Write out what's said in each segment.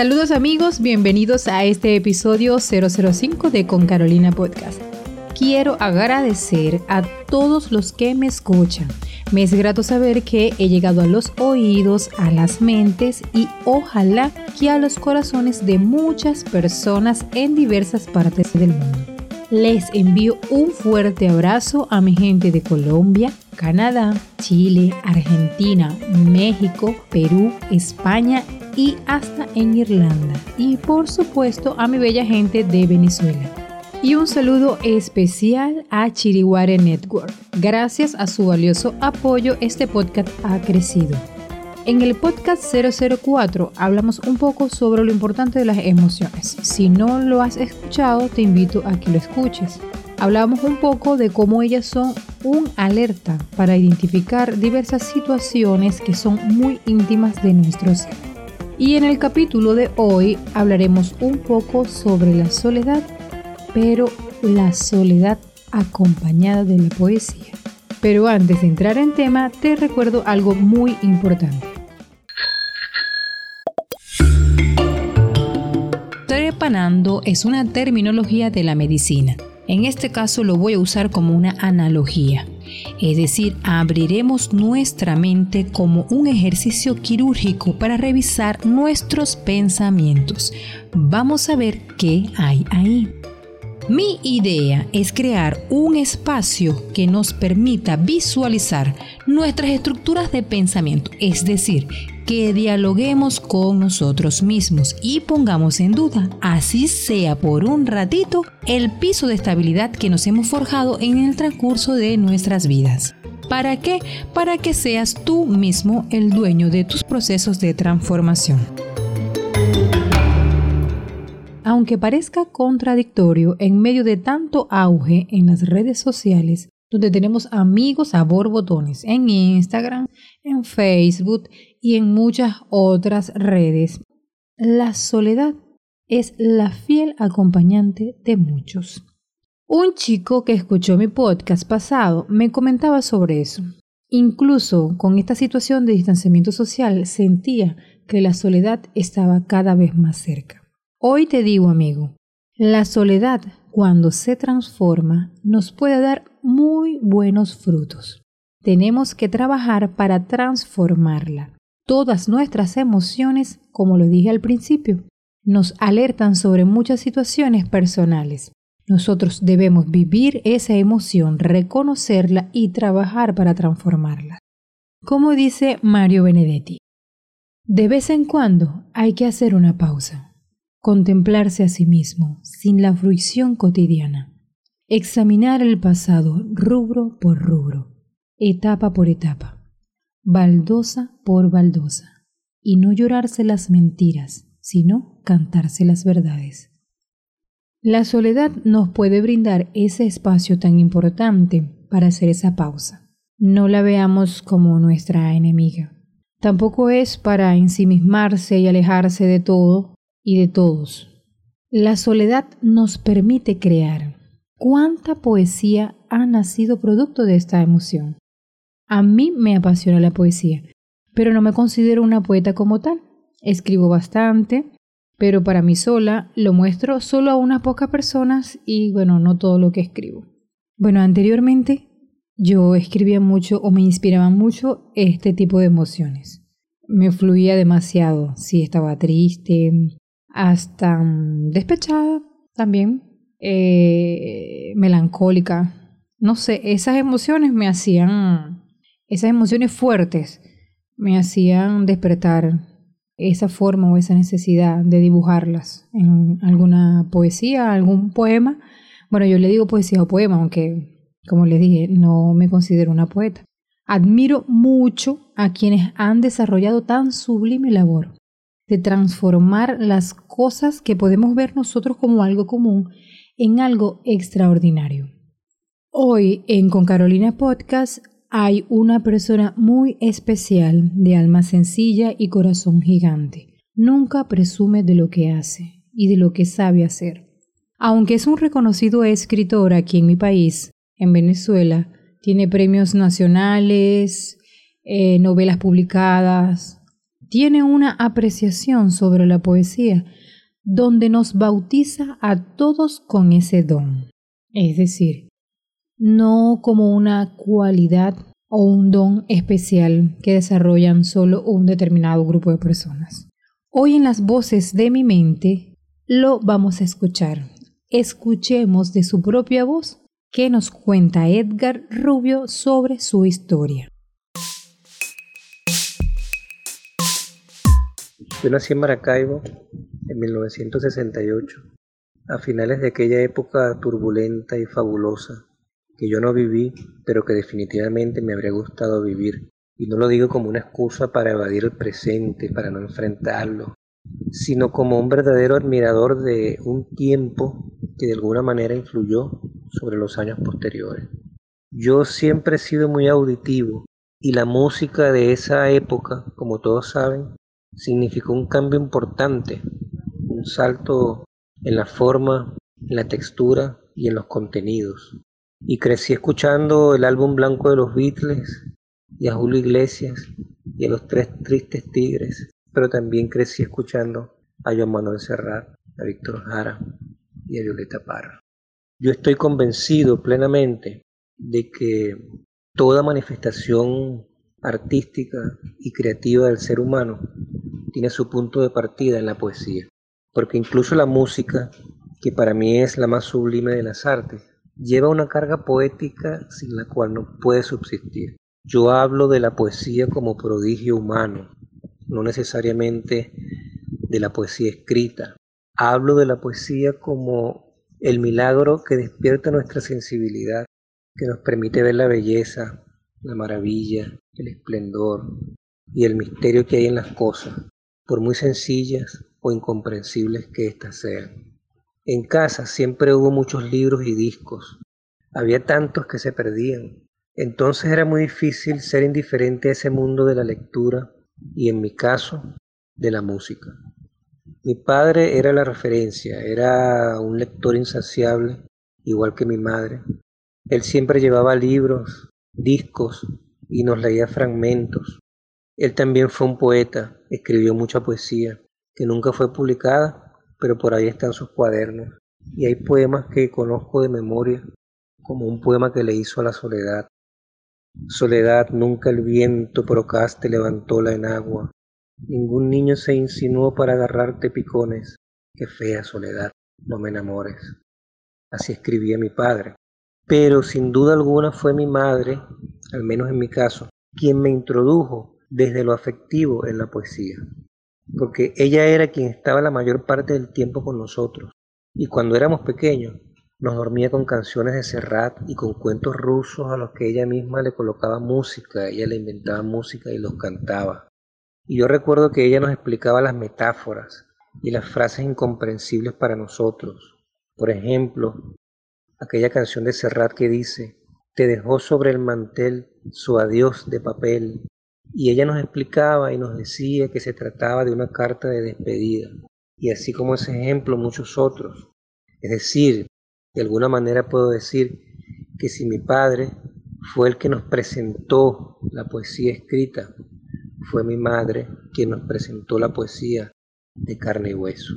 Saludos amigos, bienvenidos a este episodio 005 de Con Carolina Podcast. Quiero agradecer a todos los que me escuchan. Me es grato saber que he llegado a los oídos, a las mentes y ojalá que a los corazones de muchas personas en diversas partes del mundo. Les envío un fuerte abrazo a mi gente de Colombia, Canadá, Chile, Argentina, México, Perú, España y hasta en Irlanda. Y por supuesto a mi bella gente de Venezuela. Y un saludo especial a Chiriware Network. Gracias a su valioso apoyo, este podcast ha crecido. En el podcast 004 hablamos un poco sobre lo importante de las emociones. Si no lo has escuchado, te invito a que lo escuches. Hablamos un poco de cómo ellas son un alerta para identificar diversas situaciones que son muy íntimas de nuestro ser. Y en el capítulo de hoy hablaremos un poco sobre la soledad, pero la soledad acompañada de la poesía. Pero antes de entrar en tema, te recuerdo algo muy importante. Trepanando es una terminología de la medicina. En este caso lo voy a usar como una analogía. Es decir, abriremos nuestra mente como un ejercicio quirúrgico para revisar nuestros pensamientos. Vamos a ver qué hay ahí. Mi idea es crear un espacio que nos permita visualizar nuestras estructuras de pensamiento, es decir, que dialoguemos con nosotros mismos y pongamos en duda, así sea por un ratito, el piso de estabilidad que nos hemos forjado en el transcurso de nuestras vidas. ¿Para qué? Para que seas tú mismo el dueño de tus procesos de transformación. Aunque parezca contradictorio en medio de tanto auge en las redes sociales, donde tenemos amigos a borbotones en Instagram, en Facebook y en muchas otras redes, la soledad es la fiel acompañante de muchos. Un chico que escuchó mi podcast pasado me comentaba sobre eso. Incluso con esta situación de distanciamiento social sentía que la soledad estaba cada vez más cerca. Hoy te digo, amigo, la soledad, cuando se transforma, nos puede dar muy buenos frutos. Tenemos que trabajar para transformarla. Todas nuestras emociones, como lo dije al principio, nos alertan sobre muchas situaciones personales. Nosotros debemos vivir esa emoción, reconocerla y trabajar para transformarla. Como dice Mario Benedetti, de vez en cuando hay que hacer una pausa contemplarse a sí mismo sin la fruición cotidiana, examinar el pasado rubro por rubro, etapa por etapa, baldosa por baldosa, y no llorarse las mentiras, sino cantarse las verdades. La soledad nos puede brindar ese espacio tan importante para hacer esa pausa. No la veamos como nuestra enemiga. Tampoco es para ensimismarse y alejarse de todo y de todos. La soledad nos permite crear. ¿Cuánta poesía ha nacido producto de esta emoción? A mí me apasiona la poesía, pero no me considero una poeta como tal. Escribo bastante, pero para mí sola lo muestro solo a unas pocas personas y bueno, no todo lo que escribo. Bueno, anteriormente yo escribía mucho o me inspiraba mucho este tipo de emociones. Me fluía demasiado, si estaba triste, hasta mm, despechada también, eh, melancólica. No sé, esas emociones me hacían, esas emociones fuertes me hacían despertar esa forma o esa necesidad de dibujarlas en alguna poesía, algún poema. Bueno, yo le digo poesía o poema, aunque, como les dije, no me considero una poeta. Admiro mucho a quienes han desarrollado tan sublime labor de transformar las cosas que podemos ver nosotros como algo común en algo extraordinario. Hoy en Con Carolina Podcast hay una persona muy especial, de alma sencilla y corazón gigante. Nunca presume de lo que hace y de lo que sabe hacer. Aunque es un reconocido escritor aquí en mi país, en Venezuela, tiene premios nacionales, eh, novelas publicadas, tiene una apreciación sobre la poesía donde nos bautiza a todos con ese don. Es decir, no como una cualidad o un don especial que desarrollan solo un determinado grupo de personas. Hoy en las voces de mi mente lo vamos a escuchar. Escuchemos de su propia voz qué nos cuenta Edgar Rubio sobre su historia. Yo nací en Maracaibo en 1968, a finales de aquella época turbulenta y fabulosa que yo no viví, pero que definitivamente me habría gustado vivir. Y no lo digo como una excusa para evadir el presente, para no enfrentarlo, sino como un verdadero admirador de un tiempo que de alguna manera influyó sobre los años posteriores. Yo siempre he sido muy auditivo y la música de esa época, como todos saben, significó un cambio importante, un salto en la forma, en la textura y en los contenidos y crecí escuchando el álbum blanco de los Beatles y a Julio Iglesias y a los Tres Tristes Tigres, pero también crecí escuchando a Joan Manuel Serrat, a Víctor Jara y a Violeta Parra. Yo estoy convencido plenamente de que toda manifestación artística y creativa del ser humano tiene su punto de partida en la poesía, porque incluso la música, que para mí es la más sublime de las artes, lleva una carga poética sin la cual no puede subsistir. Yo hablo de la poesía como prodigio humano, no necesariamente de la poesía escrita. Hablo de la poesía como el milagro que despierta nuestra sensibilidad, que nos permite ver la belleza, la maravilla, el esplendor y el misterio que hay en las cosas, por muy sencillas o incomprensibles que éstas sean. En casa siempre hubo muchos libros y discos. Había tantos que se perdían. Entonces era muy difícil ser indiferente a ese mundo de la lectura y en mi caso, de la música. Mi padre era la referencia, era un lector insaciable, igual que mi madre. Él siempre llevaba libros, discos y nos leía fragmentos. Él también fue un poeta, escribió mucha poesía, que nunca fue publicada pero por ahí están sus cuadernos. Y hay poemas que conozco de memoria, como un poema que le hizo a la soledad. Soledad, nunca el viento procaste levantó la enagua. Ningún niño se insinuó para agarrarte picones. Qué fea soledad, no me enamores. Así escribía mi padre. Pero sin duda alguna fue mi madre, al menos en mi caso, quien me introdujo desde lo afectivo en la poesía porque ella era quien estaba la mayor parte del tiempo con nosotros. Y cuando éramos pequeños, nos dormía con canciones de Serrat y con cuentos rusos a los que ella misma le colocaba música, ella le inventaba música y los cantaba. Y yo recuerdo que ella nos explicaba las metáforas y las frases incomprensibles para nosotros. Por ejemplo, aquella canción de Serrat que dice, te dejó sobre el mantel su adiós de papel, y ella nos explicaba y nos decía que se trataba de una carta de despedida, y así como ese ejemplo muchos otros. Es decir, de alguna manera puedo decir que si mi padre fue el que nos presentó la poesía escrita, fue mi madre quien nos presentó la poesía de carne y hueso.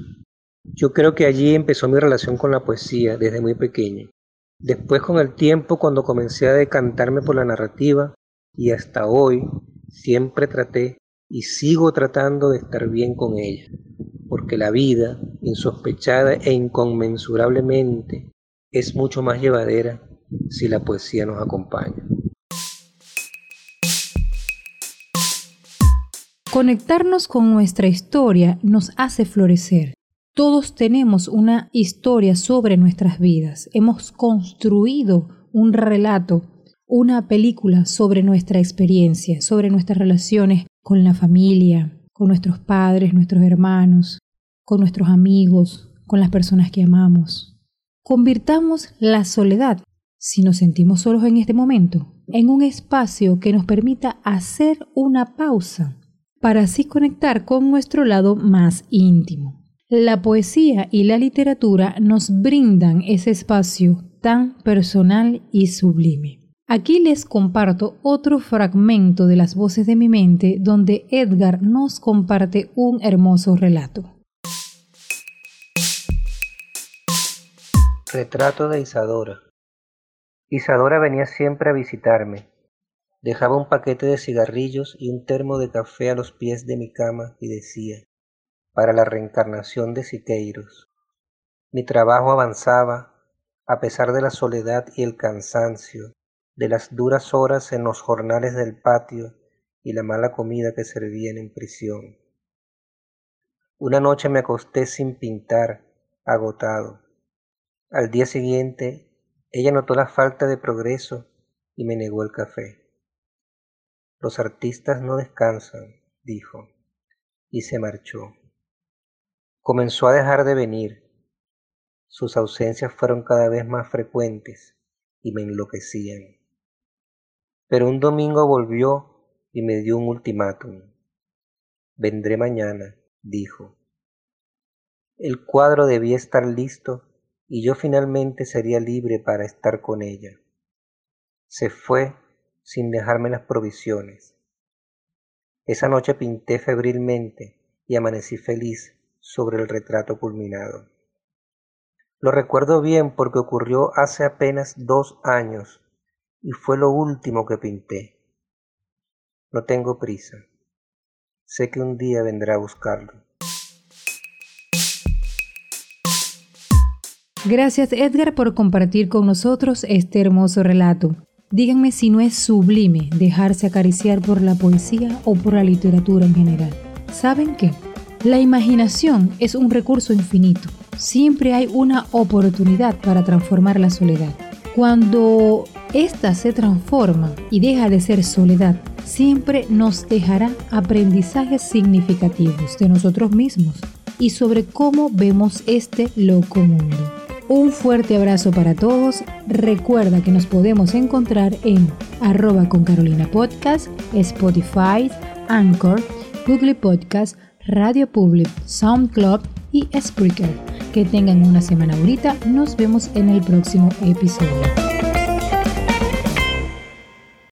Yo creo que allí empezó mi relación con la poesía desde muy pequeño. Después con el tiempo, cuando comencé a decantarme por la narrativa, y hasta hoy, Siempre traté y sigo tratando de estar bien con ella, porque la vida, insospechada e inconmensurablemente, es mucho más llevadera si la poesía nos acompaña. Conectarnos con nuestra historia nos hace florecer. Todos tenemos una historia sobre nuestras vidas. Hemos construido un relato una película sobre nuestra experiencia, sobre nuestras relaciones con la familia, con nuestros padres, nuestros hermanos, con nuestros amigos, con las personas que amamos. Convirtamos la soledad, si nos sentimos solos en este momento, en un espacio que nos permita hacer una pausa para así conectar con nuestro lado más íntimo. La poesía y la literatura nos brindan ese espacio tan personal y sublime. Aquí les comparto otro fragmento de las voces de mi mente donde Edgar nos comparte un hermoso relato. Retrato de Isadora. Isadora venía siempre a visitarme. Dejaba un paquete de cigarrillos y un termo de café a los pies de mi cama y decía, para la reencarnación de Siqueiros. Mi trabajo avanzaba, a pesar de la soledad y el cansancio, de las duras horas en los jornales del patio y la mala comida que servían en prisión. Una noche me acosté sin pintar, agotado. Al día siguiente, ella notó la falta de progreso y me negó el café. Los artistas no descansan, dijo, y se marchó. Comenzó a dejar de venir. Sus ausencias fueron cada vez más frecuentes y me enloquecían. Pero un domingo volvió y me dio un ultimátum. Vendré mañana, dijo. El cuadro debía estar listo y yo finalmente sería libre para estar con ella. Se fue sin dejarme las provisiones. Esa noche pinté febrilmente y amanecí feliz sobre el retrato culminado. Lo recuerdo bien porque ocurrió hace apenas dos años y fue lo último que pinté. No tengo prisa. Sé que un día vendrá a buscarlo. Gracias Edgar por compartir con nosotros este hermoso relato. Díganme si no es sublime dejarse acariciar por la poesía o por la literatura en general. ¿Saben qué? La imaginación es un recurso infinito. Siempre hay una oportunidad para transformar la soledad. Cuando ésta se transforma y deja de ser soledad, siempre nos dejará aprendizajes significativos de nosotros mismos y sobre cómo vemos este loco mundo. Un fuerte abrazo para todos. Recuerda que nos podemos encontrar en arroba Carolina Podcast, Spotify, Anchor, Google Podcast, Radio Public, SoundCloud y Spreaker. Que tengan una semana bonita. Nos vemos en el próximo episodio.